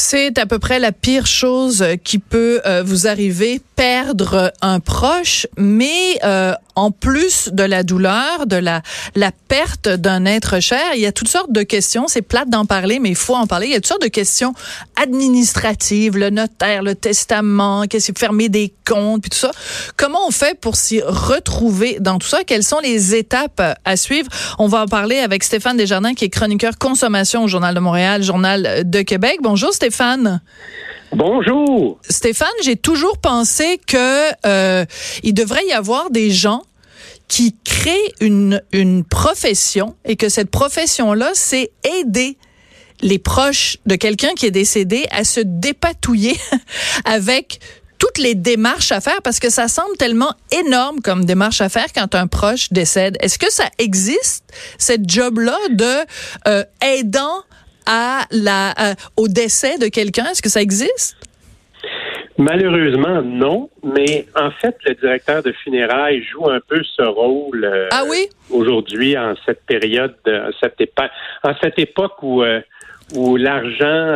C'est à peu près la pire chose qui peut euh, vous arriver, perdre un proche, mais euh, en plus de la douleur, de la, la perte d'un être cher, il y a toutes sortes de questions. C'est plate d'en parler, mais il faut en parler. Il y a toutes sortes de questions administratives, le notaire, le testament, qu'est-ce que fermer des comptes, puis tout ça. Comment on fait pour s'y retrouver dans tout ça? Quelles sont les étapes à suivre? On va en parler avec Stéphane Desjardins, qui est chroniqueur consommation au Journal de Montréal, Journal de Québec. Bonjour Stéphane. Bonjour. Stéphane, j'ai toujours pensé que euh, il devrait y avoir des gens qui créent une, une profession et que cette profession-là, c'est aider les proches de quelqu'un qui est décédé à se dépatouiller avec toutes les démarches à faire parce que ça semble tellement énorme comme démarche à faire quand un proche décède. Est-ce que ça existe cette job-là de euh, aidant à la euh, au décès de quelqu'un? Est-ce que ça existe? Malheureusement, non. Mais en fait, le directeur de funérailles joue un peu ce rôle euh, ah oui? aujourd'hui en cette période, en cette, époque, en cette époque où, euh, où l'argent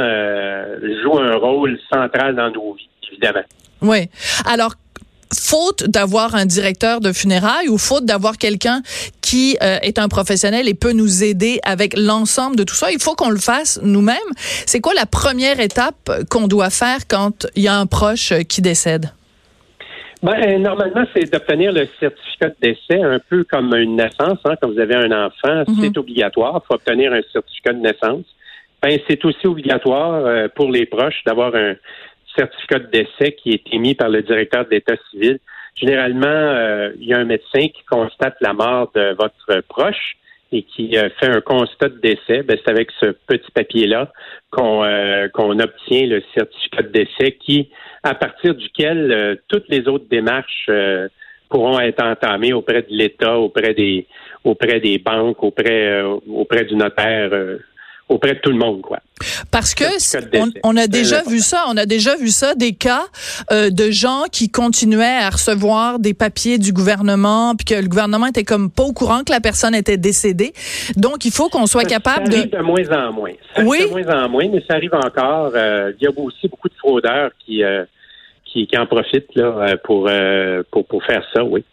joue un rôle central dans nos vies, évidemment. Oui. Alors, faute d'avoir un directeur de funérailles ou faute d'avoir quelqu'un qui euh, est un professionnel et peut nous aider avec l'ensemble de tout ça, il faut qu'on le fasse nous-mêmes. C'est quoi la première étape qu'on doit faire quand il y a un proche qui décède? Ben, normalement, c'est d'obtenir le certificat de décès, un peu comme une naissance. Hein, quand vous avez un enfant, mhm. c'est obligatoire. Il faut obtenir un certificat de naissance. Ben, c'est aussi obligatoire euh, pour les proches d'avoir un certificat de décès qui est émis par le directeur de l'État civil. Généralement, euh, il y a un médecin qui constate la mort de votre proche et qui euh, fait un constat de décès. Ben, c'est avec ce petit papier-là qu'on euh, obtient le certificat de décès qui, à partir duquel toutes les autres démarches pourront être entamées auprès de l'État, auprès des auprès des banques, auprès auprès du notaire auprès de tout le monde, quoi. Parce que on, a déjà vu ça, on a déjà vu ça, des cas euh, de gens qui continuaient à recevoir des papiers du gouvernement, puis que le gouvernement était comme pas au courant que la personne était décédée. Donc, il faut qu'on soit capable de... de moins en moins. Ça oui. de moins en moins, mais ça arrive encore. Euh, il y a aussi beaucoup de fraudeurs qui, euh, qui, qui, en profitent là, pour, pour, pour faire ça, oui.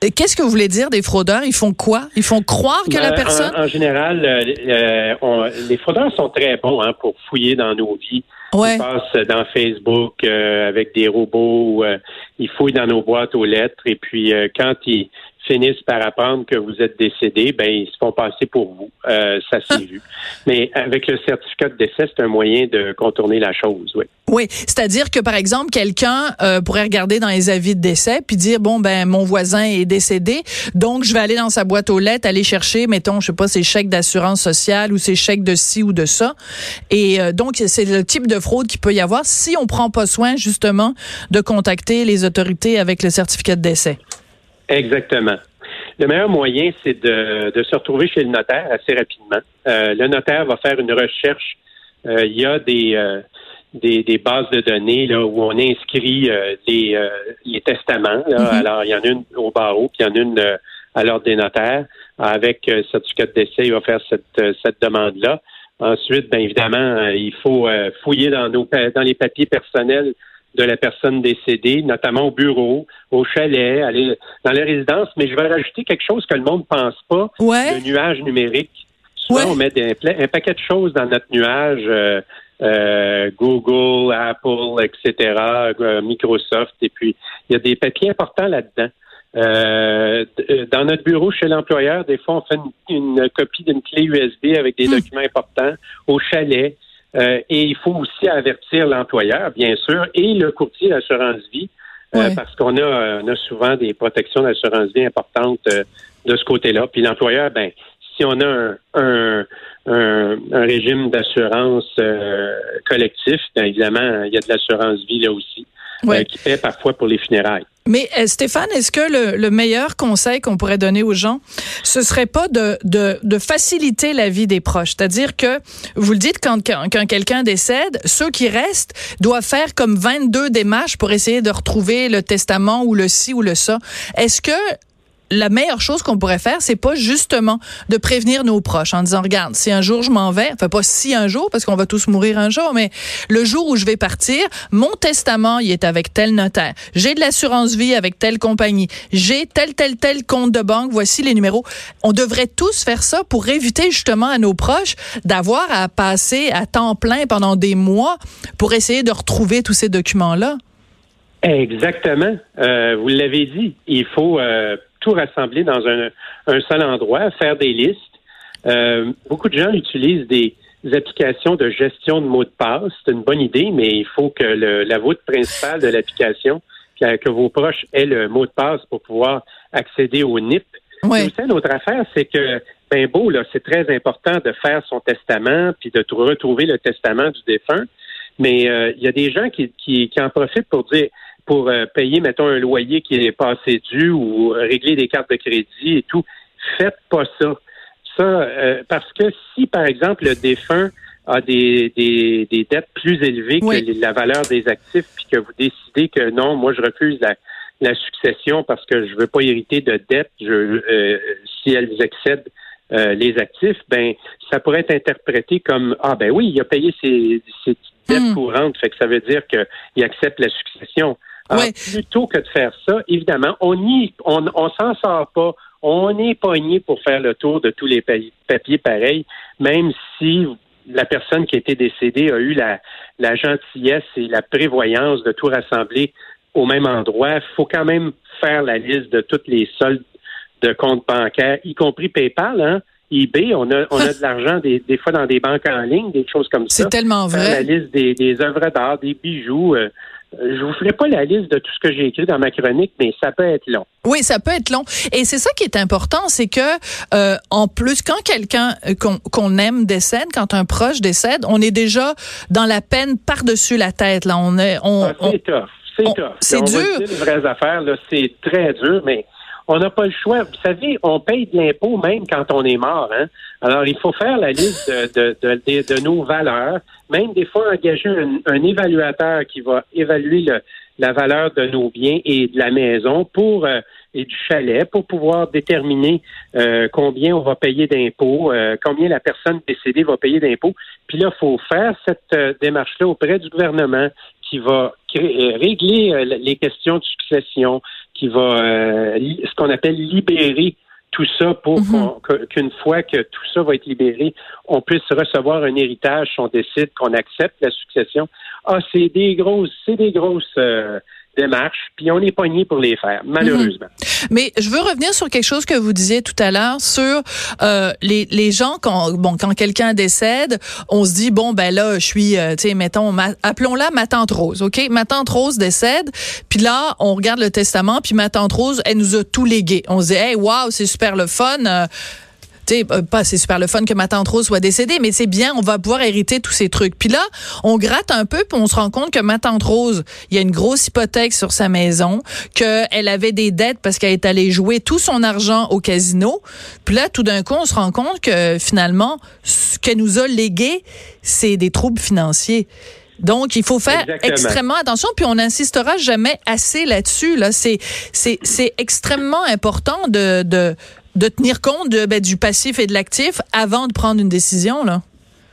Qu'est-ce que vous voulez dire des fraudeurs? Ils font quoi? Ils font croire que la ben, personne... En, général, euh, euh, les fraudeurs sont très bons hein, pour fouiller dans nos vies. Ils passent dans Facebook euh, avec des robots, ils fouillent dans nos boîtes aux lettres et puis quand ils finissent par apprendre que vous êtes décédé, ben ils se font passer pour vous. Euh, ça s'est vu. Mais avec le certificat de décès, c'est un moyen de contourner la chose, oui. Oui, c'est-à-dire que par exemple, quelqu'un euh, pourrait regarder dans les avis de décès puis dire bon ben mon voisin est décédé, donc je vais aller dans sa boîte aux lettres, aller chercher, mettons, je sais pas, ses chèques d'assurance sociale ou ses chèques de ci ou de ça. Et euh, donc c'est le type de fraude qui peut y avoir si on prend pas soin justement de contacter les autorités avec le certificat de décès. Exactement. Le meilleur moyen, c'est de, de, se retrouver chez le notaire assez rapidement. Euh, le notaire va faire une recherche. Euh, il y a des, euh, des, des, bases de données là, où on inscrit les, les, testaments. Mm-hmm. Alors, il y en a une au barreau, puis il y en a une à l'ordre des notaires. Avec certificat de décès, il va faire cette, cette demande-là. Ensuite, bien évidemment, il faut fouiller dans, nos, dans les papiers personnels de la personne décédée, notamment au bureau, au chalet, aller dans les résidences. Mais je vais rajouter quelque chose que le monde ne pense pas. Le nuage numérique. Souvent, on met un paquet de choses dans notre nuage. Euh, euh, Google, Apple, etc., euh, Microsoft, et puis il y a des papiers importants là-dedans. dans notre bureau chez l'employeur, des fois, on fait une, copie d'une clé USB avec des hmm. documents importants. Au chalet, euh, et il faut aussi avertir l'employeur, bien sûr, et le courtier d'assurance vie, euh, parce qu'on a, on a souvent des protections d'assurance vie importantes euh, de ce côté-là. Puis l'employeur, ben, si on a un, un, un, régime d'assurance collectif, bien évidemment, il y a de l'assurance vie là aussi, qui paie parfois pour les funérailles. Mais euh, Stéphane, est-ce que le, le, meilleur conseil qu'on pourrait donner aux gens, ce serait pas de, de, de faciliter la vie des proches? C'est-à-dire que, vous le dites, quand, quand, quelqu'un décède, ceux qui restent doivent faire comme 22 démarches pour essayer de retrouver le testament ou le ci ou le ça. Est-ce que la meilleure chose qu'on pourrait faire, c'est pas justement de prévenir nos proches en disant, regarde, si un jour je m'en vais, enfin pas si un jour, parce qu'on va tous mourir un jour, mais le jour où je vais partir, mon testament, il est avec tel notaire. J'ai de l'assurance vie avec telle compagnie. J'ai tel, tel, tel compte de banque. Voici les numéros. On devrait tous faire ça pour éviter justement à nos proches d'avoir à passer à temps plein pendant des mois pour essayer de retrouver tous ces documents-là. Exactement. Euh, vous l'avez dit. Il faut euh, tout rassembler dans un, seul endroit, faire des listes. Euh, beaucoup de gens utilisent des, applications de gestion de mots de passe. C'est une bonne idée, mais il faut que la voûte principale de l'application, que, vos proches aient le mot de passe pour pouvoir accéder au NIP. Oui. Aussi, l'autre affaire, c'est que ben beau, là, c'est très important de faire son testament puis de retrouver le testament du défunt. Mais il y a des gens qui, qui en profitent pour dire pour euh, payer, mettons, un loyer qui est passé dû ou régler des cartes de crédit et tout. Faites pas ça. Ça, euh, parce que si, par exemple, le défunt a des, des, dettes plus élevées que la valeur des actifs, puis que vous décidez que non, moi, je refuse la, la succession parce que je veux pas hériter de dettes je, euh, si elles excèdent les actifs, ben ça pourrait être interprété comme ah ben oui, il a payé ses, ses dettes hmm. courantes, fait que ça veut dire qu'il accepte la succession. Plutôt que de faire ça, évidemment, on y, on, on s'en sort pas. On est pogné pour faire le tour de tous les papiers pareils, même si la personne qui a été décédée a eu la, la gentillesse et la prévoyance de tout rassembler au même endroit. Il faut quand même faire la liste de toutes les soldes de comptes bancaires, y compris PayPal, hein? eBay, on a, on a de l'argent des, des fois dans des banques en ligne, des choses comme ça. C'est tellement vrai. La liste des, des œuvres d'art, des bijoux. Euh, je vous ferai pas la liste de tout ce que j'ai écrit dans ma chronique, mais ça peut être long. Oui, ça peut être long. Et c'est ça qui est important, c'est que euh, en plus, quand quelqu'un euh, qu'on aime décède, quand un proche décède, on est déjà dans la peine par-dessus la tête. Là, on est, on, ah, c'est tough, c'est tough. C'est dur. les vraies affaires, là, c'est très dur, mais on n'a pas le choix. Vous savez, on paye de l'impôt même quand on est mort. Hein? Alors, il faut faire la liste de, de, de, de nos valeurs, même des fois engager un, évaluateur qui va évaluer le, la valeur de nos biens et de la maison pour euh, et du chalet pour pouvoir déterminer euh, combien on va payer d'impôts, euh, combien la personne décédée va payer d'impôts. Puis là, il faut faire cette démarche-là auprès du gouvernement qui va régler les questions de succession, qui va ce qu'on appelle libérer tout ça pour mhm. qu'une fois que tout ça va être libéré, on puisse recevoir un héritage si on décide qu'on accepte la succession. Ah, c'est des grosses, c'est des grosses euh, démarches, puis on est pogné pour les faire, malheureusement. Mhm. Mais je veux revenir sur quelque chose que vous disiez tout à l'heure sur euh, les, les gens quand bon quand quelqu'un décède, on se dit bon ben là je suis euh, tu sais mettons appelons-la ma tante Rose, OK? Ma tante Rose décède, puis là on regarde le testament, puis ma tante Rose elle nous a tout légué. On se dit hey waouh, c'est super le fun euh, euh, pas c'est super le fun que ma tante Rose soit décédée, mais c'est bien, on va pouvoir hériter tous ces trucs. Puis là, on gratte un peu, puis on se rend compte que ma tante Rose, il y a une grosse hypothèque sur sa maison, qu'elle avait des dettes parce qu'elle est allée jouer tout son argent au casino. Puis là, tout d'un coup, on se rend compte que finalement, ce qu'elle nous a légué, c'est des troubles financiers. Donc, il faut faire extrêmement attention, puis on n'insistera jamais assez là-dessus. Là, c'est c'est c'est extrêmement important de de de tenir compte de, ben, du passif et de l'actif avant de prendre une décision, là?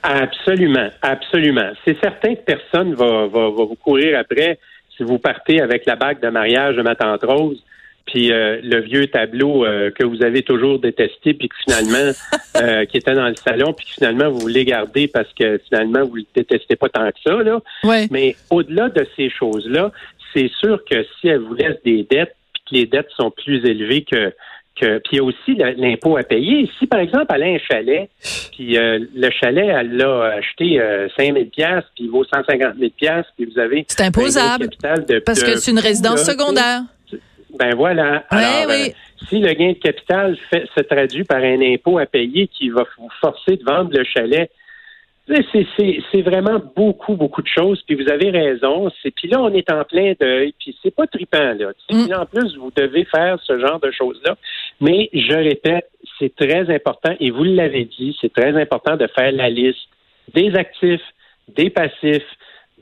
Absolument, absolument. C'est certain que personne va, va, va, vous courir après si vous partez avec la bague de mariage de ma tante Rose, puis euh, le vieux tableau euh, que vous avez toujours détesté, puis que finalement, euh, qui était dans le salon, puis que finalement vous voulez garder parce que finalement vous le détestez pas tant que ça, là. Mais au-delà de ces choses-là, c'est sûr que si elle vous laisse des dettes, puis que les dettes sont plus élevées que puis il y a aussi l'impôt à payer. Si, par exemple, elle a un chalet, puis euh, le chalet, elle l'a acheté euh, 5 000 puis il vaut 150 000 puis vous avez... C'est imposable, parce que c'est une résidence secondaire. Ben voilà. Alors, euh, si le gain de capital fait, se traduit par un impôt à payer qui va vous forcer de vendre le chalet c'est vraiment beaucoup, beaucoup de choses. Puis vous avez raison. Puis là, on est en plein deuil. Puis c'est pas trippant, là. Mm. en plus, vous devez faire ce genre de choses-là. Mais je répète, c'est très important, et vous l'avez dit, c'est très important de faire la liste des actifs, des passifs,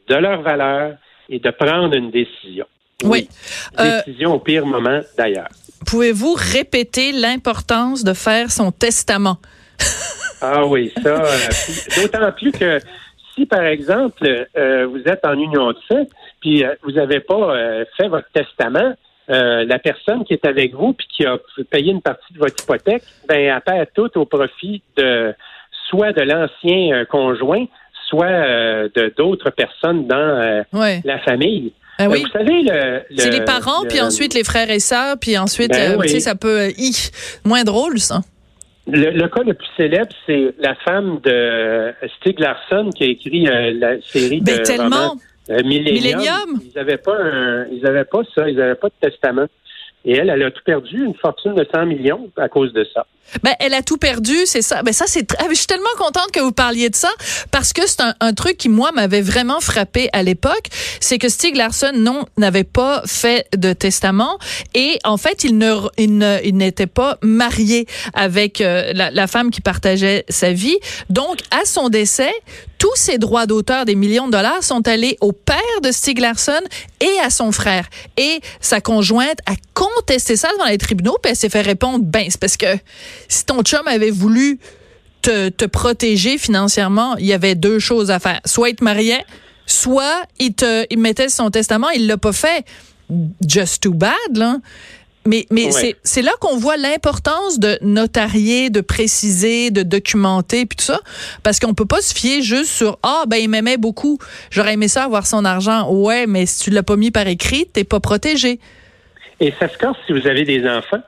de leurs valeurs et de prendre une décision. Oui. Décision au pire moment d'ailleurs. pouvez-vous répéter l'importance de faire son testament? ah oui, ça, euh, d'autant plus que si, par exemple, euh, vous êtes en union de fait, puis vous n'avez pas fait votre testament, la personne qui est avec vous puis qui a payé une partie de votre hypothèque, ben, elle perd tout au profit de soit de l'ancien conjoint, soit de d'autres personnes dans la famille. Ben oui. Vous savez, le, c'est les parents, puis ensuite les frères et sœurs, puis ensuite, ben euh, tu sais, ça peut, euh, moins drôle, ça. Le, cas le plus célèbre, c'est la femme de Stig Larsson qui a écrit euh, la série ben, de tellement. Millennium. Ils n'avaient pas, ils avaient pas ça, ils n'avaient pas de testament. Et elle, elle a tout perdu, une fortune de 100 millions à cause de ça. Ben, elle a tout perdu, c'est ça. Ben, ça, c'est, je suis tellement contente que vous parliez de ça parce que c'est un, truc qui, moi, m'avait vraiment frappé à l'époque. C'est que Stig Larsson, non, n'avait pas fait de testament et, en fait, il ne, n'était pas marié avec euh, la, femme qui partageait sa vie. Donc, à son décès, tous ces droits d'auteur des millions de dollars sont allés au père de Stieg Larsson et à son frère. Et sa conjointe a contesté ça devant les tribunaux, puis elle s'est fait répondre, ben, c'est parce que si ton chum avait voulu te, te protéger financièrement, il y avait deux choses à faire. Soit il te mariait, soit il te il mettait son testament, il l'a pas fait. Just too bad, là. Mais, mais c'est là qu'on voit l'importance de notarier, de préciser, de documenter, puis tout ça, parce qu'on peut pas se fier juste sur ah ben il m'aimait beaucoup, j'aurais aimé ça avoir son argent. Ouais, mais si tu l'as pas mis par écrit, t'es pas protégé. Et ça se corse si vous avez des enfants,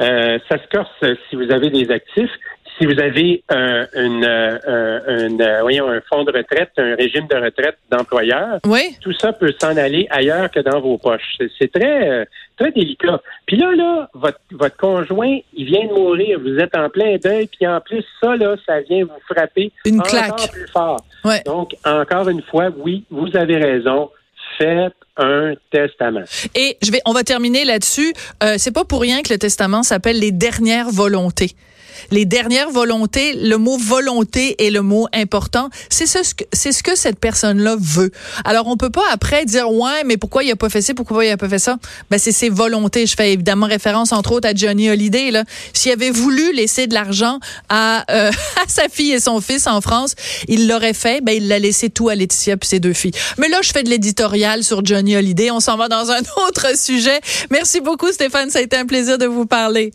euh, ça se corse si vous avez des actifs si vous avez un, une, euh, euh, voyons, un fonds de retraite, un régime de retraite d'employeur, oui. tout ça peut s'en aller ailleurs que dans vos poches. C'est très, euh, très délicat. Puis là, là, votre, votre conjoint, il vient de mourir. Vous êtes en plein deuil, puis en plus, ça, là, ça vient vous frapper une encore claque. plus fort. Donc, encore une fois, oui, vous avez raison. Faites un testament. Et je vais, on va terminer là-dessus. Euh, c'est pas pour rien que le testament s'appelle les dernières volontés les dernières volontés, le mot volonté est le mot important. C'est ce, c'est ce que cette personne-là veut. Alors, on peut pas après dire, ouais, mais pourquoi il a pas fait ça, pourquoi il a pas fait ça? Ben, c'est ses volontés. Je fais évidemment référence, entre autres, à Johnny Hallyday, là. S'il avait voulu laisser de l'argent à, euh, à sa fille et son fils en France, il l'aurait fait. Ben, il l'a laissé tout à Laetitia puis ses deux filles. Mais là, je fais de l'éditorial sur Johnny Hallyday. On s'en va dans un autre sujet. Merci beaucoup, Stéphane. Ça a été un plaisir de vous parler.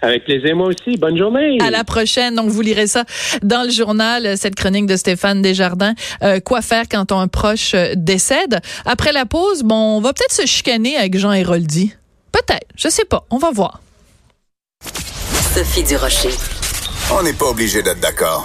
Avec plaisir, moi aussi. Bonne journée. À la prochaine. Donc, vous lirez ça dans le journal, cette chronique de Stéphane Desjardins. Euh, quoi faire quand un proche euh, décède? Après la pause, bon, on va peut-être se chicaner avec Jean Héroldi. Peut-être. Je sais pas. On va voir. Sophie Durocher. On n'est pas obligé d'être d'accord.